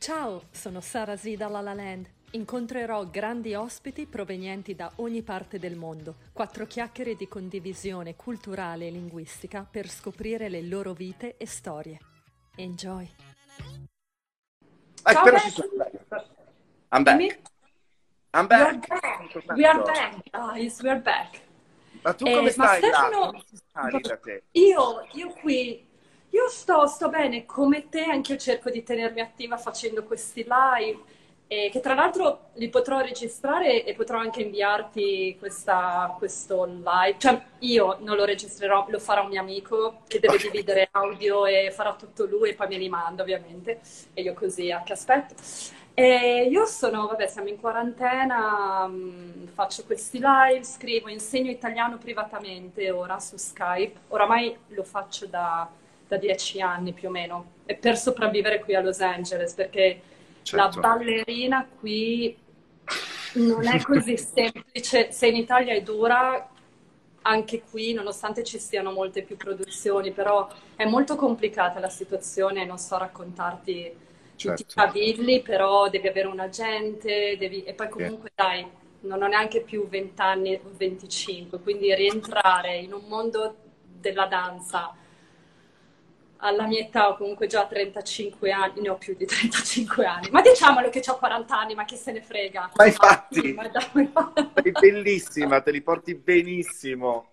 Ciao, sono Sara Z da La La Land. Incontrerò grandi ospiti provenienti da ogni parte del mondo. Quattro chiacchiere di condivisione culturale e linguistica per scoprire le loro vite e storie. Enjoy! Ah, Ciao. I'm back. Me? I'm We are back. back. We are back. Guys, we are back. Ma tu Eh, come ma stai? Stefano-? Io, io qui, io sto, sto bene come te, anche io cerco di tenermi attiva facendo questi live, eh, che tra l'altro li potrò registrare e potrò anche inviarti questa- questo live. Cioè, io non lo registrerò, lo farà un mio amico che deve dividere audio e farà tutto lui e poi me li manda ovviamente, e io così a che aspetto. E io sono, vabbè, siamo in quarantena, mh, faccio questi live, scrivo, insegno italiano privatamente ora su Skype. Oramai lo faccio da, da dieci anni più o meno, e per sopravvivere qui a Los Angeles, perché la Certo. ballerina qui non è così semplice. Se in Italia è dura, anche qui, nonostante ci siano molte più produzioni, però è molto complicata la situazione, non so raccontarti tutti i Certo. cavilli, però devi avere un agente, devi- e poi comunque dai, non ho neanche più 20 anni, 25, quindi rientrare in un mondo della danza alla mia età, o comunque già 35 anni, ne ho più di 35 anni, ma diciamolo che ho 40 anni, ma chi se ne frega? Ma infatti, ma- sei bellissima, te li porti benissimo.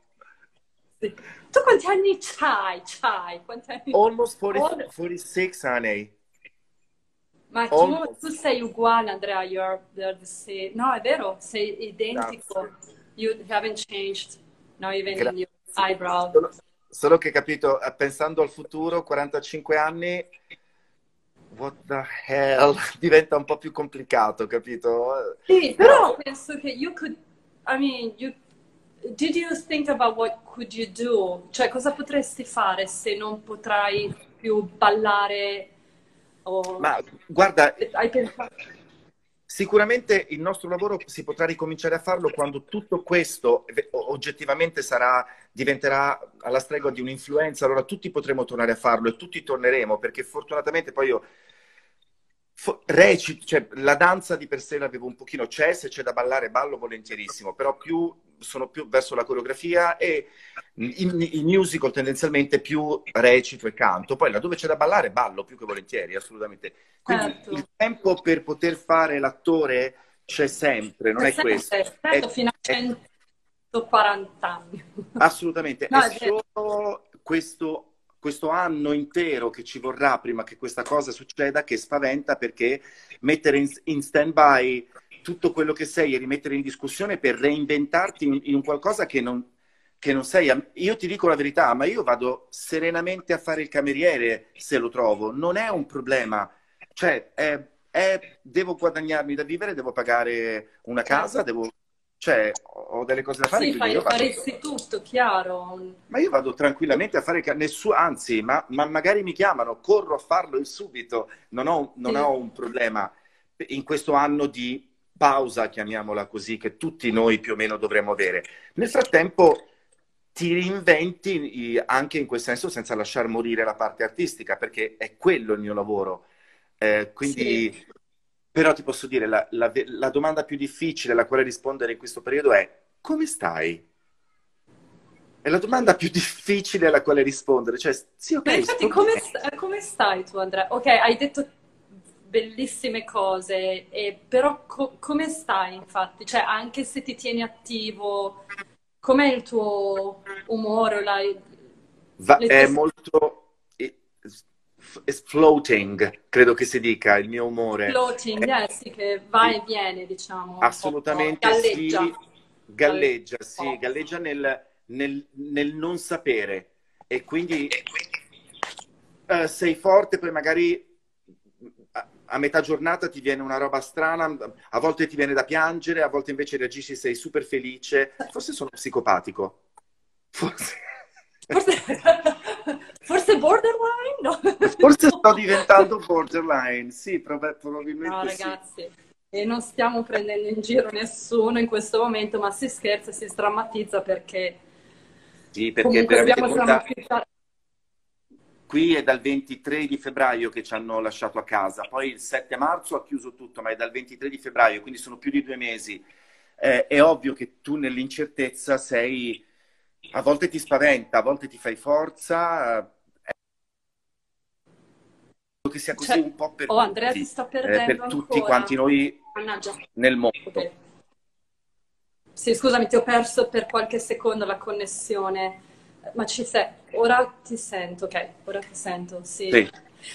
Sì. Tu quanti anni c'hai? C'hai? Quanti anni? Almost 40, All- 46, honey. Ma tu, tu sei uguale, Andrea, you're, you're the same. No, è vero, sei identico. Grazie. You haven't changed, not even Gra- in your eyebrow. Solo, solo che capito, eh, pensando al futuro, 45 anni, what the hell, diventa un po' più complicato, capito? Sì, però penso che you could, I mean, you, did you think about what could you do? Cioè, cosa potresti fare se non potrai più ballare o... Ma guarda, Hai pensato? Sicuramente il nostro lavoro si potrà ricominciare a farlo quando tutto questo eh, oggettivamente sarà, diventerà alla stregua di un'influenza, allora tutti potremo tornare a farlo e tutti torneremo perché fortunatamente poi io recito, cioè la danza di per sé l'avevo un pochino, c'è, se c'è da ballare ballo volentierissimo, però più sono più verso la coreografia e in musical tendenzialmente più recito e canto, poi laddove c'è da ballare ballo più che volentieri, assolutamente. Quindi Certo. il tempo per poter fare l'attore c'è sempre, non è Sempre, questo. certo, È- fino a è- 140 anni. Assolutamente, No, è è solo questo, questo anno intero che ci vorrà prima che questa cosa succeda che spaventa perché mettere in, in stand-by tutto quello che sei e rimettere in discussione per reinventarti in, in qualcosa che non, che non sei. Io ti dico la verità, ma io vado serenamente a fare il cameriere se lo trovo, non è un problema. Cioè, è- è- devo guadagnarmi da vivere, devo pagare una casa, devo, cioè, ho delle cose da fare. Sì, fai, faresti tutto, chiaro. ma io vado tranquillamente a fare nessuno, anzi, ma, ma magari mi chiamano, corro a farlo subito, non ho, non Sì. ho un problema in questo anno di pausa, chiamiamola così, che tutti noi più o meno dovremmo avere. Nel frattempo ti reinventi anche in quel senso senza lasciar morire la parte artistica, perché è quello il mio lavoro. Eh, quindi, però ti posso dire, la, la- la domanda più difficile alla quale rispondere in questo periodo è come stai? È la domanda più difficile alla quale rispondere. Cioè, sì, ok, Ma infatti, come, come stai tu, Andrea? Ok, hai detto bellissime cose, e- però co- come stai, infatti? Cioè, anche se ti tieni attivo, com'è il tuo umore? La- Va- è molto è floating, credo che si dica, il mio umore. floating, È- eh, sì, che va sì. e viene, diciamo, Assolutamente galleggia. sì, galleggia, sì, Oh. galleggia nel, nel- nel non sapere e quindi eh, sei forte, poi magari a, a metà giornata ti viene una roba strana, a volte ti viene da piangere, a volte invece reagisci, sei super felice. Forse sono psicopatico. Forse, Forse, forse borderline? No. forse sto diventando borderline, sì, prob- probabilmente No, sì. ragazzi, e non stiamo prendendo in giro nessuno in questo momento, ma si scherza, si sdrammatizza perché Sì, perché veramente dramatizzare. Qui è dal 23 di febbraio che ci hanno lasciato a casa, poi il 7 marzo ha chiuso tutto, ma è dal 23 di febbraio, quindi sono più di due mesi. Eh, è ovvio che tu nell'incertezza sei, a volte ti spaventa, a volte ti fai forza, che sia così Cioè, un po' per oh, Andrea ti tutti, sta eh, per tutti quanti noi Mannaggia. nel mondo. Ok. Sì, scusami, ti ho perso per qualche secondo la connessione, ma ci sei. Ora ti sento, ok, ora ti sento, sì. Sì.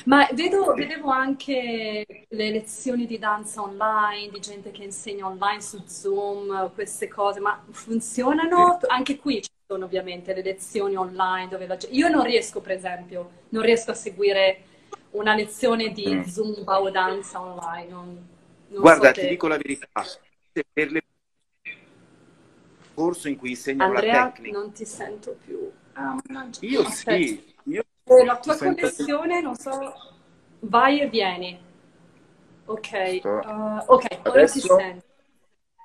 Ma vedo, vedevo anche le lezioni di danza online, di gente che insegna online su Zoom, queste cose, ma funzionano? Anche qui ci sono ovviamente le lezioni online dove la gente... Io non riesco, per esempio, non riesco a seguire una lezione di Mm. Zumba o danza online, non, non Guarda, so ti dico la verità, per le corso in cui insegnano la Andrea, tecnica, non ti sento più. Ah, mannaggia. io Aspetta. sì, io Eh, La tua sento connessione, non so, vai e vieni. Ok, Sto- uh, ok, ora ti sento.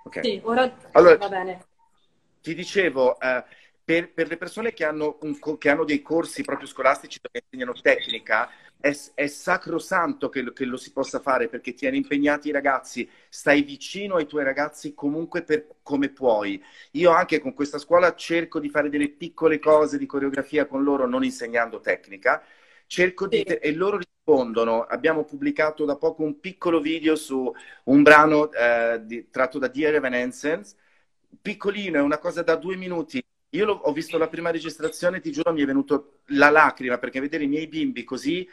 Ok. Sì, ora Allora, va bene. Ti dicevo, eh, per, per le persone che hanno, un che hanno dei corsi proprio scolastici dove insegnano tecnica, è, è sacrosanto che lo, che lo si possa fare perché tieni impegnati i ragazzi, stai vicino ai tuoi ragazzi comunque per come puoi. Io anche con questa scuola cerco di fare delle piccole cose di coreografia con loro, non insegnando tecnica. Cerco di, Sì. e loro rispondono. Abbiamo pubblicato da poco un piccolo video su un brano eh, di- tratto da Dear Evanescence piccolino, è una cosa da due minuti. Io ho visto la prima registrazione, ti giuro, mi è venuto la lacrima perché vedere i miei bimbi così,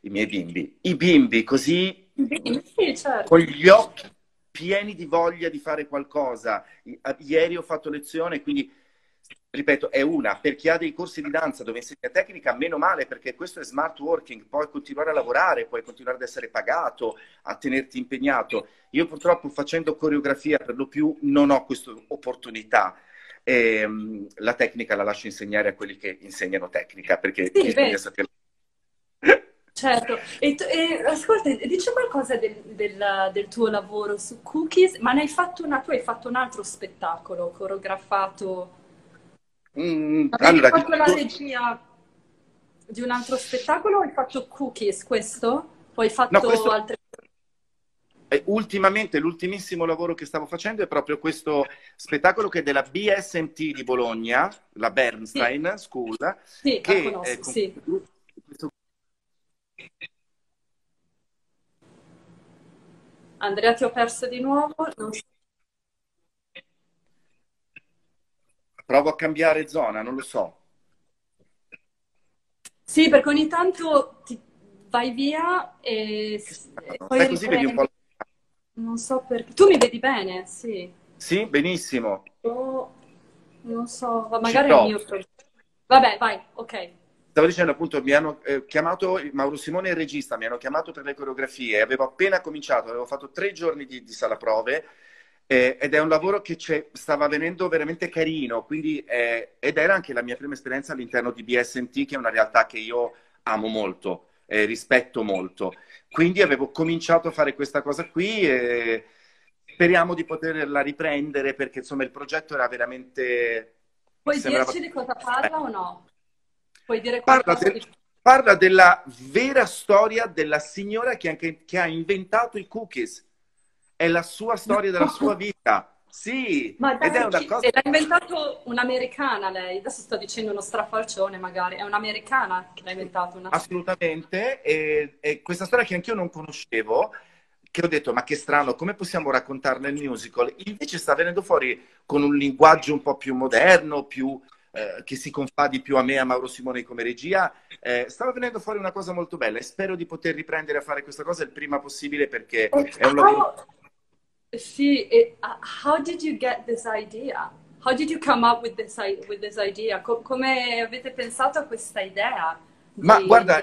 i miei bimbi, i bimbi così, Sì, certo. con gli occhi pieni di voglia di fare qualcosa. I- Ieri ho fatto lezione, quindi, ripeto, è una. Per chi ha dei corsi di danza dove insegna tecnica, meno male, perché questo è smart working, puoi continuare a lavorare, puoi continuare ad essere pagato, a tenerti impegnato. Io purtroppo facendo coreografia per lo più non ho questa opportunità. Ehm, la tecnica la lascio insegnare a quelli che insegnano tecnica, perché Sì, bisogna sapere. Certo, e, tu- e, ascolta, dici qualcosa del, del- del tuo lavoro su Cookies, ma ne hai fatto una, tu hai fatto un altro spettacolo coreografato, Mm, allora, fatto la ti- regia di un altro spettacolo o hai fatto Cookies, questo? O hai fatto No, questo- altre... E ultimamente, l'ultimissimo lavoro che stavo facendo è proprio questo spettacolo che è della BSMT di Bologna, la Bernstein School, Sì, la che conosco, è con sì. questo Andrea, ti ho perso di nuovo? Non provo a cambiare zona, non lo so. Sì, perché ogni tanto ti vai via e, e poi Sai così vedi un po'. Non so perché. Tu mi vedi bene? Sì. Sì, benissimo. Oh, non so, ma magari è il mio problema. Vabbè, vai, ok. Stavo dicendo appunto, mi hanno eh, chiamato Mauro Simone, il regista, mi hanno chiamato per le coreografie, avevo appena cominciato, avevo fatto tre giorni di, di sala prove eh, ed è un lavoro che c'è- stava venendo veramente carino, quindi, eh, ed era anche la mia prima esperienza all'interno di BSMT, che è una realtà che io amo molto, eh, rispetto molto. Quindi avevo cominciato a fare questa cosa qui e speriamo di poterla riprendere perché insomma il progetto era veramente... Puoi sembrava- dirci di cosa parla o no? Puoi dire Parla, del- di... parla della vera storia della signora che, anche- che ha inventato i cookies. È la sua storia della sua vita. Sì, Ma dai, ed è una cosa... l'ha inventato un'americana lei. Adesso sto dicendo uno strafalcione magari. È un'americana che l'ha inventato. Una... Assolutamente, e, e questa storia che anch'io non conoscevo, che ho detto, ma che strano, come possiamo raccontarla nel musical? Invece sta venendo fuori con un linguaggio un po' più moderno, più, eh, che si confà di più a me e a Mauro Simone come regia. Eh, stava venendo fuori una cosa molto bella e spero di poter riprendere a fare questa cosa il prima possibile perché è un lavoro... how- Sì, e, uh, how did you get this idea? How did you come up with this, with this idea? Co- come avete pensato a questa idea Ma di- guarda,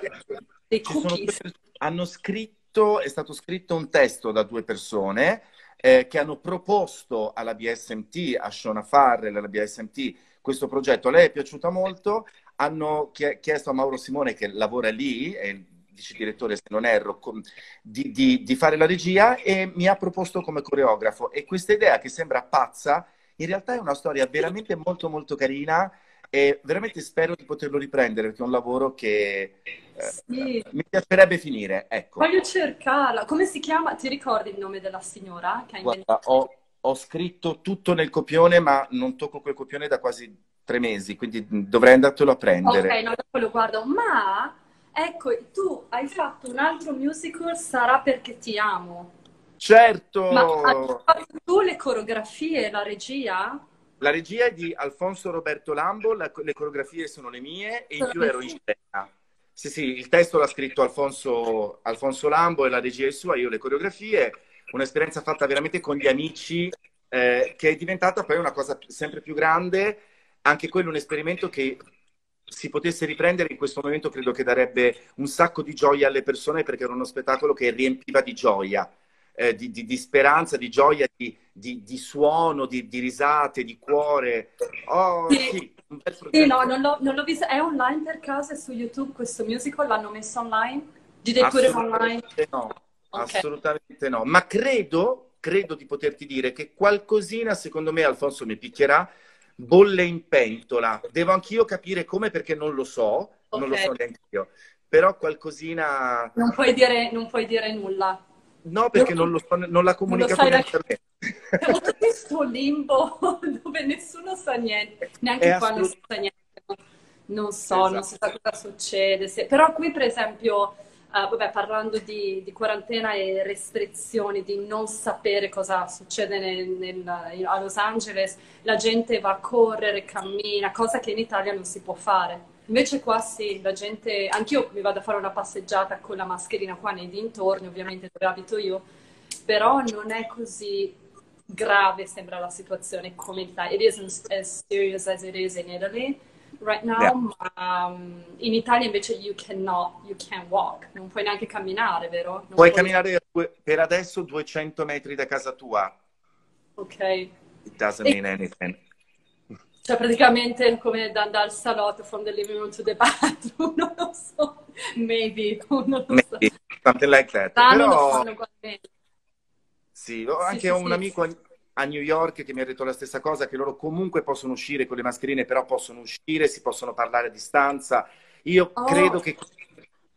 dei sono cookies? pers- hanno scritto, è stato scritto un testo da due persone eh, che hanno proposto alla BSMT, a Shona Farrell, alla BSMT, questo progetto. A lei è piaciuta molto, hanno chie- chiesto a Mauro Simone, che lavora lì, è il vice direttore se non erro, di, di- di fare la regia e mi ha proposto come coreografo. E questa idea che sembra pazza, in realtà è una storia veramente molto molto carina e veramente spero di poterlo riprendere perché è un lavoro che eh, Sì. mi piacerebbe finire. Ecco, Voglio cercarla. Come si chiama? Ti ricordi il nome della signora che ha inventato? guarda, ho, ho scritto tutto nel copione, ma non tocco quel copione da quasi tre mesi, quindi dovrei andartelo a Ok, prendere. no, dopo lo guardo. Ma ecco, tu hai fatto un altro musical, Sarà perché ti amo. Ma hai Certo! fatto tu le coreografie, la regia? La regia è di Alfonso Roberto Lambo, la- le coreografie sono le mie e in più ero in scena. Sì, sì, il testo l'ha scritto Alfonso, Alfonso Lambo e la regia è sua, io le coreografie. Un'esperienza fatta veramente con gli amici, eh, che è diventata poi una cosa sempre più grande. Anche quello un esperimento che si potesse riprendere in questo momento credo che darebbe un sacco di gioia alle persone perché era uno spettacolo che riempiva di gioia, eh, di, di- di speranza, di gioia, di, di- di suono, di, di risate, di cuore. Oh, Sì. sì, Sì, no, non l'ho non l'ho visto. È online per caso? È su YouTube questo musical? L'hanno messo online? Put it online? Assolutamente no, Ok. assolutamente no. Ma credo, credo di poterti dire che qualcosina, secondo me, Alfonso mi picchierà, bolle in pentola. Devo anch'io capire come perché non lo so, non lo so neanche io. Però qualcosina... Non puoi dire, non puoi dire nulla. No, perché non lo so, non l'ha comunicato sai neanche a me. Siamo tutti questo limbo dove nessuno sa niente, neanche È qua non si assolut- sa niente. Non so, non si sa Esatto. cosa succede. Se- Però qui, per esempio, eh, vabbè, parlando di, di quarantena e restrizioni, di non sapere cosa succede nel- nel- a Los Angeles, la gente va a correre, cammina, cosa che in Italia non si può fare. Invece qua sì, la gente, anch'io mi vado a fare una passeggiata con la mascherina qua nei dintorni, ovviamente dove abito io, però non è così grave, sembra la situazione come in Italia. It isn't as serious as it is in Italy right now, Yeah. ma um, in Italia invece you cannot, you can't walk, non puoi neanche camminare, vero? Non Puoi puoi- camminare per adesso 200 metri da casa tua. Ok. It doesn't E- mean anything. Cioè praticamente come da andare al salotto, from the living room to the bathroom, non lo so, maybe, non lo so. Maybe, something like that. Però... Sì, Sì, anche sì, un amico a New York che mi ha detto la stessa cosa, che loro comunque possono uscire con le mascherine, però possono uscire, si possono parlare a distanza. Io Oh. credo che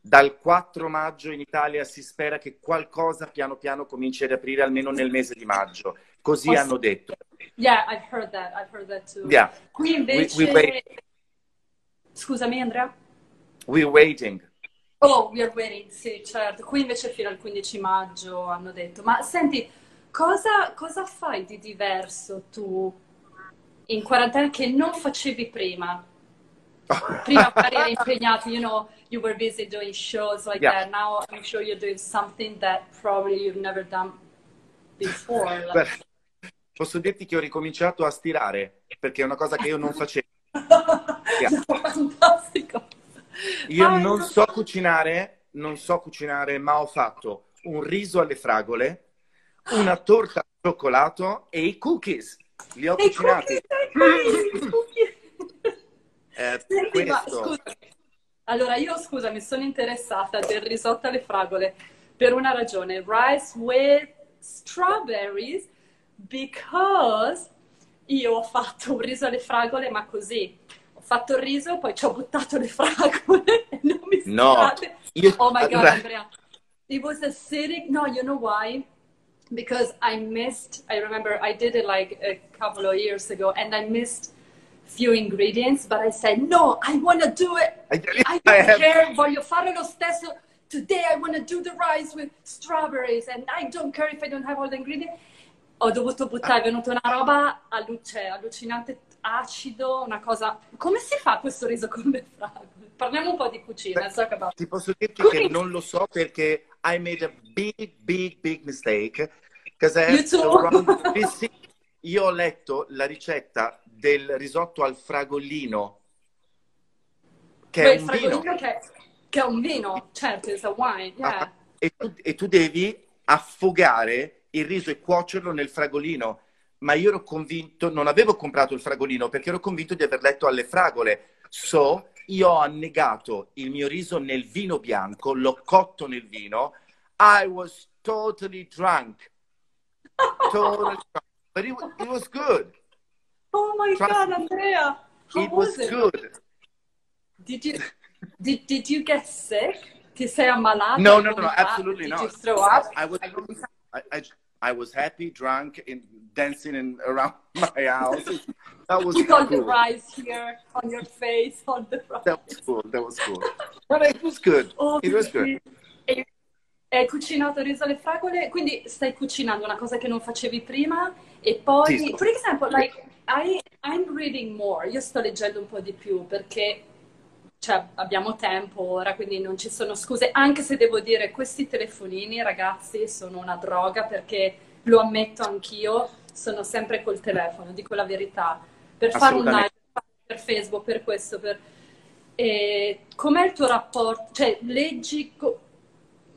dal 4 maggio in Italia si spera che qualcosa piano piano cominci ad aprire almeno nel mese di maggio. Così Oh, hanno detto. Yeah, I've heard that, I've heard that too. Yeah, Qui we, invece... we wait, Scusami Andrea? we're waiting. Oh, we are waiting, sì, certo. Qui invece fino al 15 maggio hanno detto. Ma senti, cosa, cosa fai di diverso tu in quarantena che non facevi prima? Prima magari eri impegnato, you know, you were busy doing shows like Yeah. that. Now I'm sure you're doing something that probably you've never done before. Guarda, Posso dirti che ho ricominciato a stirare, perché è una cosa che io non facevo. Yeah. Fantastico. Io Ah, non no. so cucinare, non so cucinare, ma ho fatto un riso alle fragole, una torta al cioccolato e i cookies. Li ho E cucinati. cookies. Eh, Senti, ma. Allora, io scusami, sono interessata del risotto alle fragole per una ragione. Rice with strawberries because io ho fatto un riso alle fragole, ma così. Ho fatto il riso, poi ci ho buttato le fragole e non mi No, io- Oh my God, Andrea. It was acidic. No, you know why? Because I missed, I remember I did it like a couple of years ago and I missed few ingredients, but I said, no, I want to do it. I- I I don't have- care, voglio fare lo stesso. Today I want to do the rice with strawberries and I don't care if I don't have all the ingredients. Ho dovuto buttare, è venuta una roba allu- cioè, allucinante, acido, una cosa... Come si fa questo riso con le fragole? Parliamo un po' di cucina, talk about Ti posso dirti Cookies. che non lo so perché I made a big, big, big mistake. Because I have the wrong recipe. Io ho letto la ricetta del risotto al fragolino, che Beh, è il un vino. che, che è un vino, certo, it's a wine, yeah. Ah, e, tu, e tu devi affogare il riso e cuocerlo nel fragolino. Ma io ero convinto, non avevo comprato il fragolino perché ero convinto di aver letto alle fragole. So, io ho annegato il mio riso nel vino bianco, l'ho cotto nel vino. I was totally drunk. Totally drunk. But it, it was good. Oh my Trust God. Andrea! How it was, was it? good. Did you did, did you get sick? Ti sei ammalato? No, no, no, no, absolutely Did not. you throw up? I was? I, I, I was happy, drunk, and dancing in, around my house. That was With all the cool. rice here on your face, on the rice. That was cool. That was cool. But it was good. Oh, It was good. E hai cucinato riso alle fragole, quindi stai cucinando una cosa che non facevi prima e poi, Sì. per esempio, like, I, I'm reading more, io sto leggendo un po' di più perché cioè, abbiamo tempo ora, quindi non ci sono scuse, anche se devo dire questi telefonini, ragazzi, sono una droga perché lo ammetto anch'io, sono sempre col telefono, dico la verità, per fare un live, per Facebook, per questo, per... E com'è il tuo rapporto? Cioè, leggi,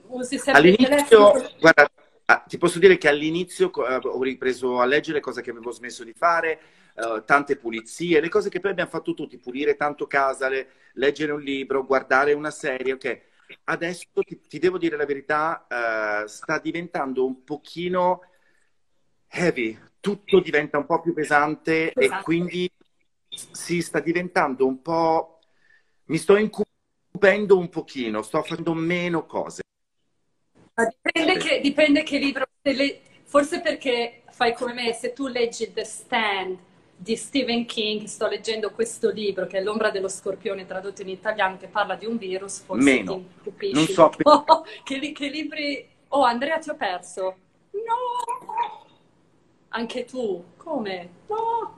usi sempre il? All'inizio, guarda, ah, ti posso dire che all'inizio eh, ho ripreso a leggere cose che avevo smesso di fare, eh, tante pulizie, le cose che poi abbiamo fatto tutti, pulire tanto casa, le- leggere un libro, guardare una serie, ok. Adesso ti, ti devo dire la verità, eh, sta diventando un pochino heavy, tutto diventa un po' più pesante e Pesante. quindi si sta diventando un po'... Mi sto incupendo un pochino, sto facendo meno cose. Dipende che, dipende che libro, forse perché fai come me, se tu leggi The Stand di Stephen King, sto leggendo questo libro che è L'ombra dello scorpione tradotto in italiano che parla di un virus, forse Meno. ti Non so po'. Che, che libri... Oh, Andrea, ti ho perso. No! Anche tu? Come? No!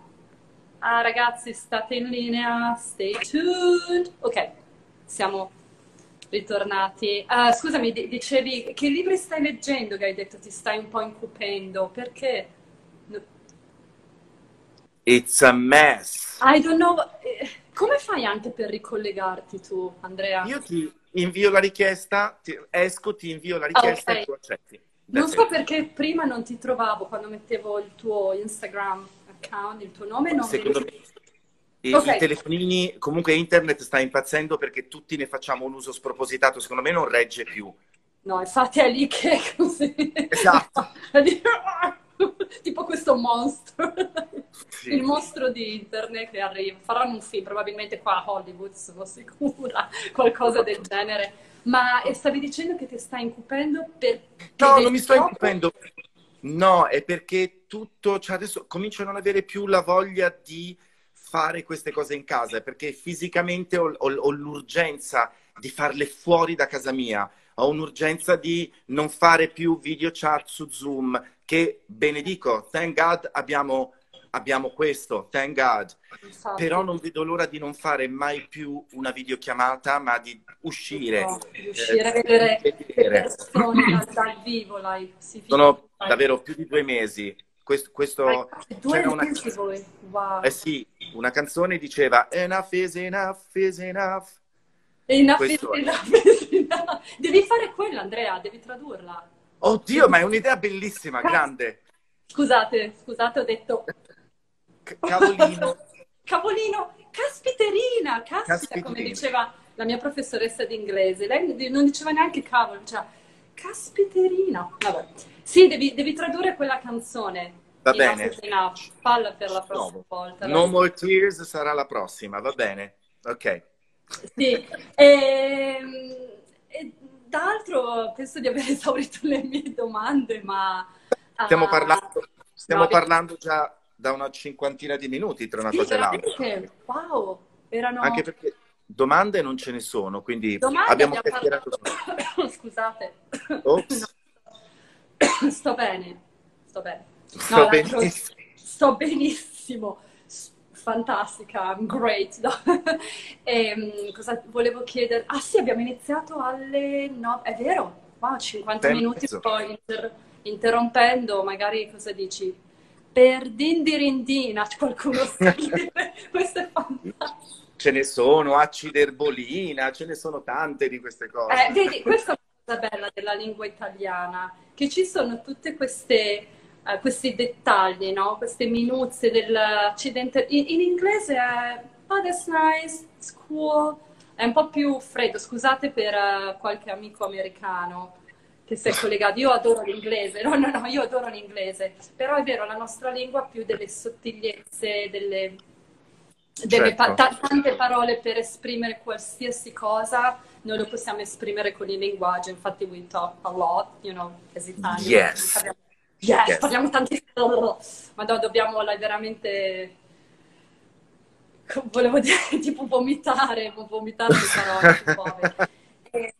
Ah, ragazzi, state in linea, stay tuned. Ok, siamo ritornati. Ah, scusami, di- dicevi che libri stai leggendo che hai detto ti stai un po' incupendo? Perché? It's a mess. I don't know. Eh, Come fai anche per ricollegarti tu, Andrea? Io ti invio la richiesta, ti- esco, ti invio la richiesta Ah, ok. e tu accetti. Non so perché prima non ti trovavo quando mettevo il tuo Instagram account, il tuo nome, non Secondo veniva. me i, Ok. i telefonini, comunque internet sta impazzendo perché tutti ne facciamo un uso spropositato, secondo me non regge più. No, infatti è lì che è così. Esatto. Tipo questo mostro. Sì. Il mostro di internet che arriva. Faranno un film, probabilmente qua a Hollywood, sono sicura, qualcosa del genere. Ma stavi dicendo che ti stai incupendo perché No, non mi sto incupendo. No, è perché tutto, cioè adesso comincio a non avere più la voglia di fare queste cose in casa, è perché fisicamente ho, ho- ho l'urgenza di farle fuori da casa mia, ho un'urgenza di non fare più video chat su Zoom, che benedico, thank God abbiamo, abbiamo questo, thank God. Però non vedo l'ora di non fare mai più una videochiamata, ma di uscire. No, di uscire a eh, vedere le vedere. persone dal, vivo, live. Si Sono fai- davvero più di due mesi. Questo, questo- c'era una. Wow. eh sì, una canzone diceva Enough is enough is enough. Enough is enough is enough. Devi fare quella, Andrea, devi tradurla. Oddio, ma è un'idea bellissima, grande. Scusate, scusate, ho detto cavolino. cavolino, caspiterina, caspita, Caspiterina. come diceva la mia professoressa di inglese. Lei non diceva neanche cavolo, diceva caspiterina. Vabbè. Sì, devi, devi tradurre quella canzone. Va Enough bene. enough. Falla per la prossima No. volta. No More Tears sarà la prossima, va bene? Ok. Sì, ehm, d'altro penso di aver esaurito le mie domande, ma... Stiamo ah, parlando, stiamo no, parlando già da una cinquantina di minuti tra una Sì, cosa e l'altra. wow, erano Anche perché domande non ce ne sono, quindi domande abbiamo chiacchierato. parlato... Scusate, Ops, sto bene, sto bene. sto No, benissimo. Sto benissimo, fantastica, great. No? Ehm, cosa volevo chiedere? Ah sì, abbiamo iniziato alle 9, è vero? Wow, 50 Sei e minuti poi inter- interrompendo, magari cosa dici? Per dindirindina, qualcuno scrive, questo è fantastico. Ce ne sono, aciderbolina, ce ne sono tante di queste cose. Eh, vedi, questa è la cosa bella della lingua italiana, che ci sono tutte queste, eh, questi dettagli, no? Queste minuzie dell'accidente. In, in inglese è, oh, that's nice, it's cool. È un po' più freddo, scusate per eh, qualche amico americano che si è collegato. Io adoro l'inglese, no, no, no, io adoro l'inglese, però è vero, la nostra lingua ha più delle sottigliezze, delle... delle certo. pa- tante parole per esprimere qualsiasi cosa, noi lo possiamo esprimere con il linguaggio. Infatti, we talk a lot, you know, as Italian. Yes. Yes, yes. parliamo tantissimo. Ma no, dobbiamo veramente volevo dire tipo vomitare, vomitare le parole. e,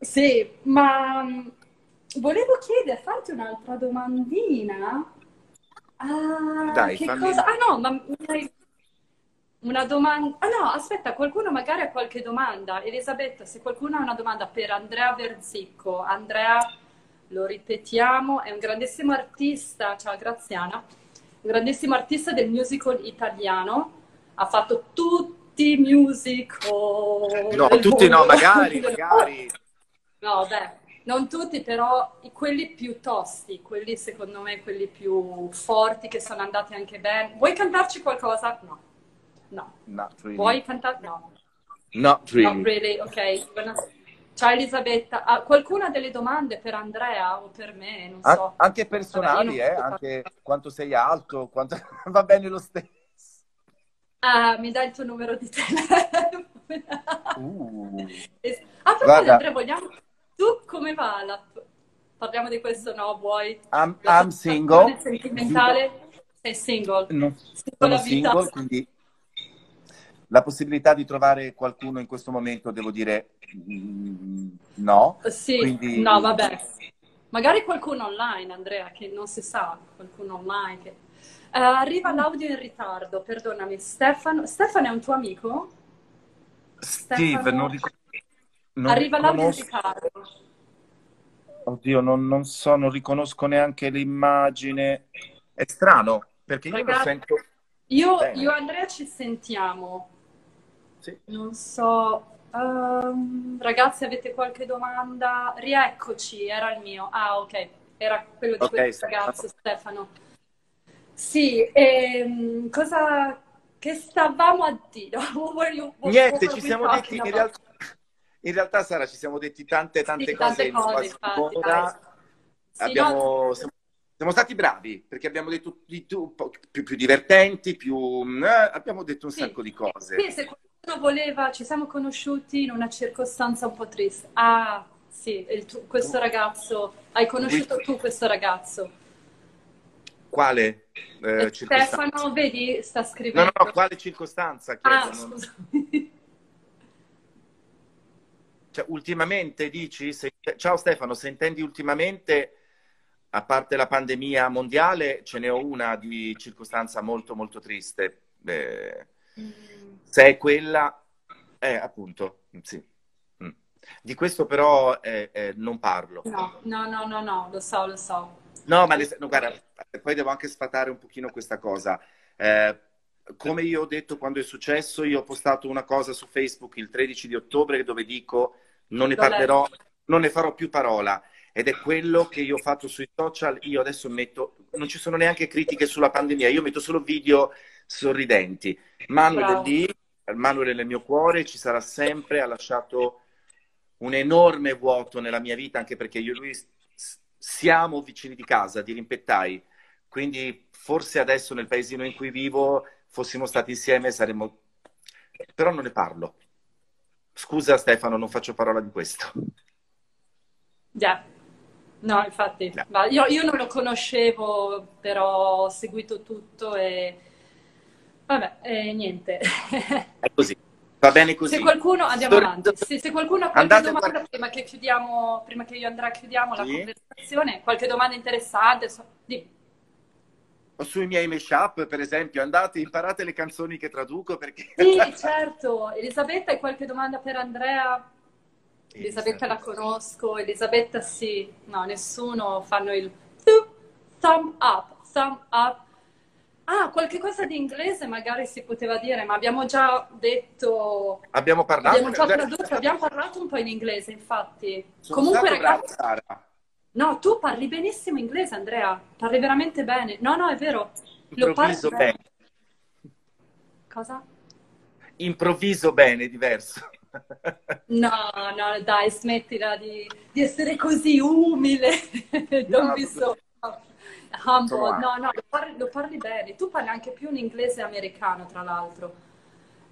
sì, ma mm, volevo chiedere, farti un'altra domandina. Ah, Dai, che fammi... cosa? Ah no, ma una domanda. Ah no, aspetta, qualcuno magari ha qualche domanda. Elisabetta, se qualcuno ha una domanda per Andrea Verzicco, Andrea, lo ripetiamo, è un grandissimo artista. Ciao Graziana un grandissimo artista del musical italiano, ha fatto tutti i musical. No, tutti no, magari, magari. No, beh, non tutti, però quelli più tosti, quelli secondo me, quelli più forti, che sono andati anche bene. Vuoi cantarci qualcosa? No. No. Not really. Vuoi cantare? No. Not really. Not really, ok. Ciao Elisabetta, ah, qualcuno ha delle domande per Andrea o per me? Non so. An- anche personali, Vabbè, eh? anche quanto sei alto, quanto... va bene lo stesso. Ah, mi dai il tuo numero di telefono. Uh. Ah, però Andrea, vogliamo... Tu come va? La... Parliamo di questo, no? Vuoi? I'm, I'm single. Sentimentale? Sei single? No, sono single, quindi la possibilità di trovare qualcuno in questo momento, devo dire, mm, no. Sì, Quindi... no, vabbè. Magari qualcuno online, Andrea, che non si sa, qualcuno online. Che... Uh, arriva l'audio in ritardo, perdonami. Stefano, Stefano è un tuo amico? Steve, Stefano... non ricordo. Arriva l'audio in ritardo. Oddio, non, non, so, non riconosco neanche l'immagine. È strano, perché io Ragazzi, lo sento... Io, io e Andrea ci sentiamo, sì. Non so. Um, ragazzi, avete qualche domanda? Rieccoci, era il mio. Ah, ok, era quello di okay, questo ragazzo, Stefano. Sì, e, um, cosa che stavamo a dire? Niente, ci siamo detti in realtà, in realtà, Sara, ci siamo detti tante, tante sì, cose, tante cose infatti, sì, abbiamo, no, siamo, siamo, stati bravi perché abbiamo detto di più, più divertenti, più, eh, abbiamo detto un sì. sacco di cose. Sì, voleva, ci siamo conosciuti in una circostanza un po' triste. Ah, sì, tu, questo ragazzo, hai conosciuto tu questo ragazzo? Quale eh, Stefano, vedi, sta scrivendo. No, no, no quale circostanza? Chiedo, ah, scusami. Cioè, ultimamente dici, se... ciao Stefano, se intendi ultimamente, a parte la pandemia mondiale, ce n'è una di circostanza molto molto triste. Eh, mm se è quella, eh, appunto, sì. Mm. Di questo però eh, eh, non parlo. No, no, no, no, no, lo so, lo so. No, ma le, no, guarda, poi devo anche sfatare un pochino questa cosa. Eh, come io ho detto quando è successo, io ho postato una cosa su Facebook il 13 di ottobre dove dico non ne parlerò, non ne farò più parola. Ed è quello che io ho fatto sui social. Io adesso metto, non ci sono neanche critiche sulla pandemia, io metto solo video sorridenti. Manuel è lì, Manuel nel mio cuore, ci sarà sempre, ha lasciato un enorme vuoto nella mia vita, anche perché io e lui siamo vicini di casa, di rimpettai, quindi forse adesso nel paesino in cui vivo fossimo stati insieme saremmo... però non ne parlo. Scusa Stefano, non faccio parola di questo. Già, yeah. no, infatti, yeah. io, io non lo conoscevo, però ho seguito tutto e Vabbè, eh, niente. È così. Va bene così. Se qualcuno, andiamo Stor- avanti. Se, se, qualcuno ha qualche Andate domanda par- prima che chiudiamo, prima che io e Andrea chiudiamo sì. la conversazione, qualche domanda interessante, so, dimmi. Sui miei mashup, per esempio, andate, imparate le canzoni che traduco perché... Sì, certo. Elisabetta, hai qualche domanda per Andrea? Elisabetta la conosco, Elisabetta sì. No, nessuno fanno il thumb up, thumb up Ah, qualche cosa di inglese magari si poteva dire, ma abbiamo già detto... Abbiamo parlato? Abbiamo già tradotto, abbiamo parlato un po' in inglese, infatti. Sono Comunque, ragazzi... No, tu parli benissimo inglese, Andrea. Parli veramente bene. No, no, è vero. Improvviso Lo bene. Cosa? Improvviso bene, diverso. No, no, dai, smettila di, di essere così umile. non no, mi so. Humble. No, no, lo parli, lo parli, bene. Tu parli anche più un inglese americano, tra l'altro.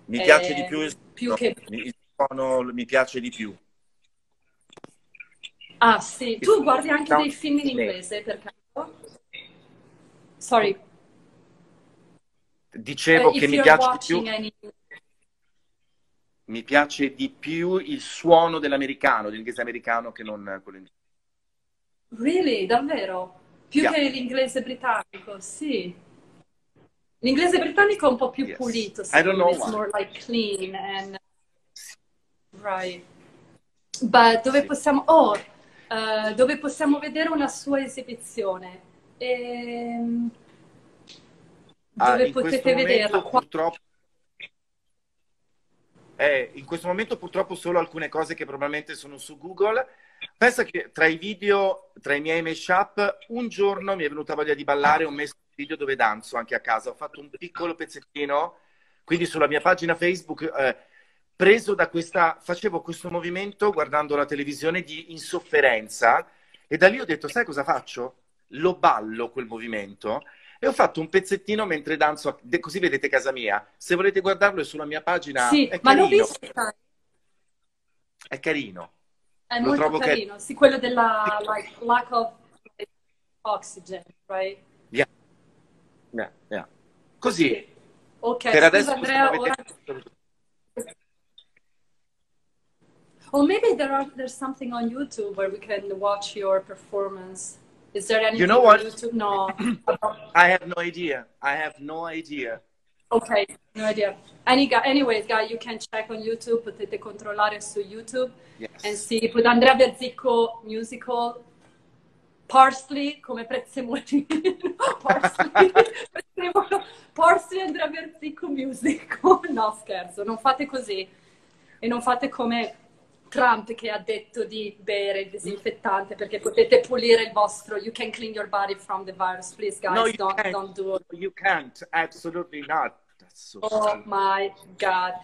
Mi eh, piace di più il più che... il suono, mi piace di più. Ah, sì. Tu guardi anche dei film in inglese, per caso? Sorry. Dicevo uh, che mi piace di più... Any... Mi piace di più il suono dell'americano, dell'inglese americano, che non quello inglese. Really? Davvero? Più yeah. che l'inglese britannico, sì. L'inglese britannico è un po' più yes. pulito, I don't know it's more like clean and... Right. But dove sì. possiamo... Oh, uh, dove possiamo vedere una sua esibizione? Ehm... Ah, dove potete vederla? Purtroppo... Eh, in questo momento purtroppo solo alcune cose che probabilmente sono su Google Pensa che tra i video, tra i miei mashup, un giorno mi è venuta voglia di ballare, ho messo un video dove danzo anche a casa, ho fatto un piccolo pezzettino, quindi sulla mia pagina Facebook, eh, preso da questa, facevo questo movimento guardando la televisione di insofferenza e da lì ho detto, sai cosa faccio? Lo ballo quel movimento e ho fatto un pezzettino mentre danzo, così vedete casa mia. Se volete guardarlo è sulla mia pagina. Sì, è ma l'ho visto. È carino. È Lo molto carino, che... sì, quello della like, lack of oxygen, right? Yeah. Yeah, yeah. Così. Sì. Ok, per adesso Andrea, ora... Or maybe there are, there's something on YouTube where we can watch your performance. Is there anything you know what? on YouTube? No. I have no idea. I have no idea. Ok, no idea. Any, anyways, guys, you can check on YouTube, potete controllare su YouTube. Yes. And see, put Andrea Berzicco musical, Parsley come prezzemolino, Parsley, Parsley Andrea Berzicco musical. No, scherzo, non fate così. E non fate come Trump che ha detto di bere il disinfettante perché potete pulire il vostro you can clean your body from the virus please guys no, don't, don't do it you can't absolutely not So oh my god.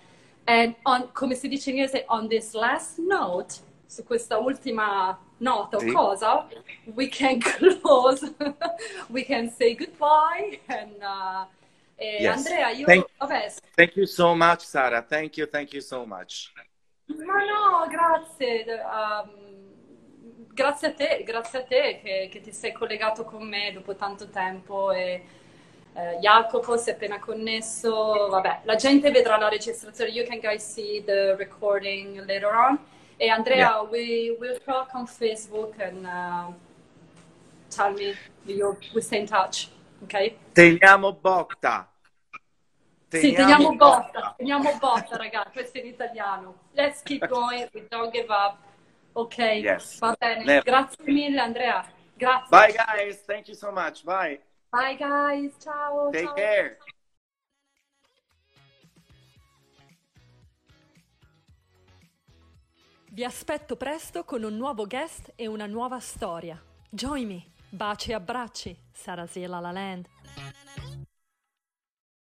And on, come si dice in inglese, on this last note, su questa ultima nota o cosa, we can close, we can say goodbye. And, uh, yes. Andrea, io... Thank, thank you so much, Sara. Thank you, thank you so much. Ma no, grazie. Um, grazie a te, grazie a te che, che, ti sei collegato con me dopo tanto tempo e eh, Jacopo si è appena connesso, vabbè, la gente vedrà la registrazione, you can guys see the recording later on. E Andrea, yeah. we will talk on Facebook and uh, tell me, we stay in touch, ok? Teniamo botta. Teniamo sì, teniamo botta. botta, teniamo botta ragazzi, questo è in italiano. Let's keep going, we don't give up. Ok, yes. va bene. Never. Grazie mille Andrea. Grazie. Bye guys, thank you so much. Bye. Bye guys, ciao. Take ciao. care. Vi aspetto presto con un nuovo guest e una nuova storia. Join me. Baci e abbracci. Sarasela La Land.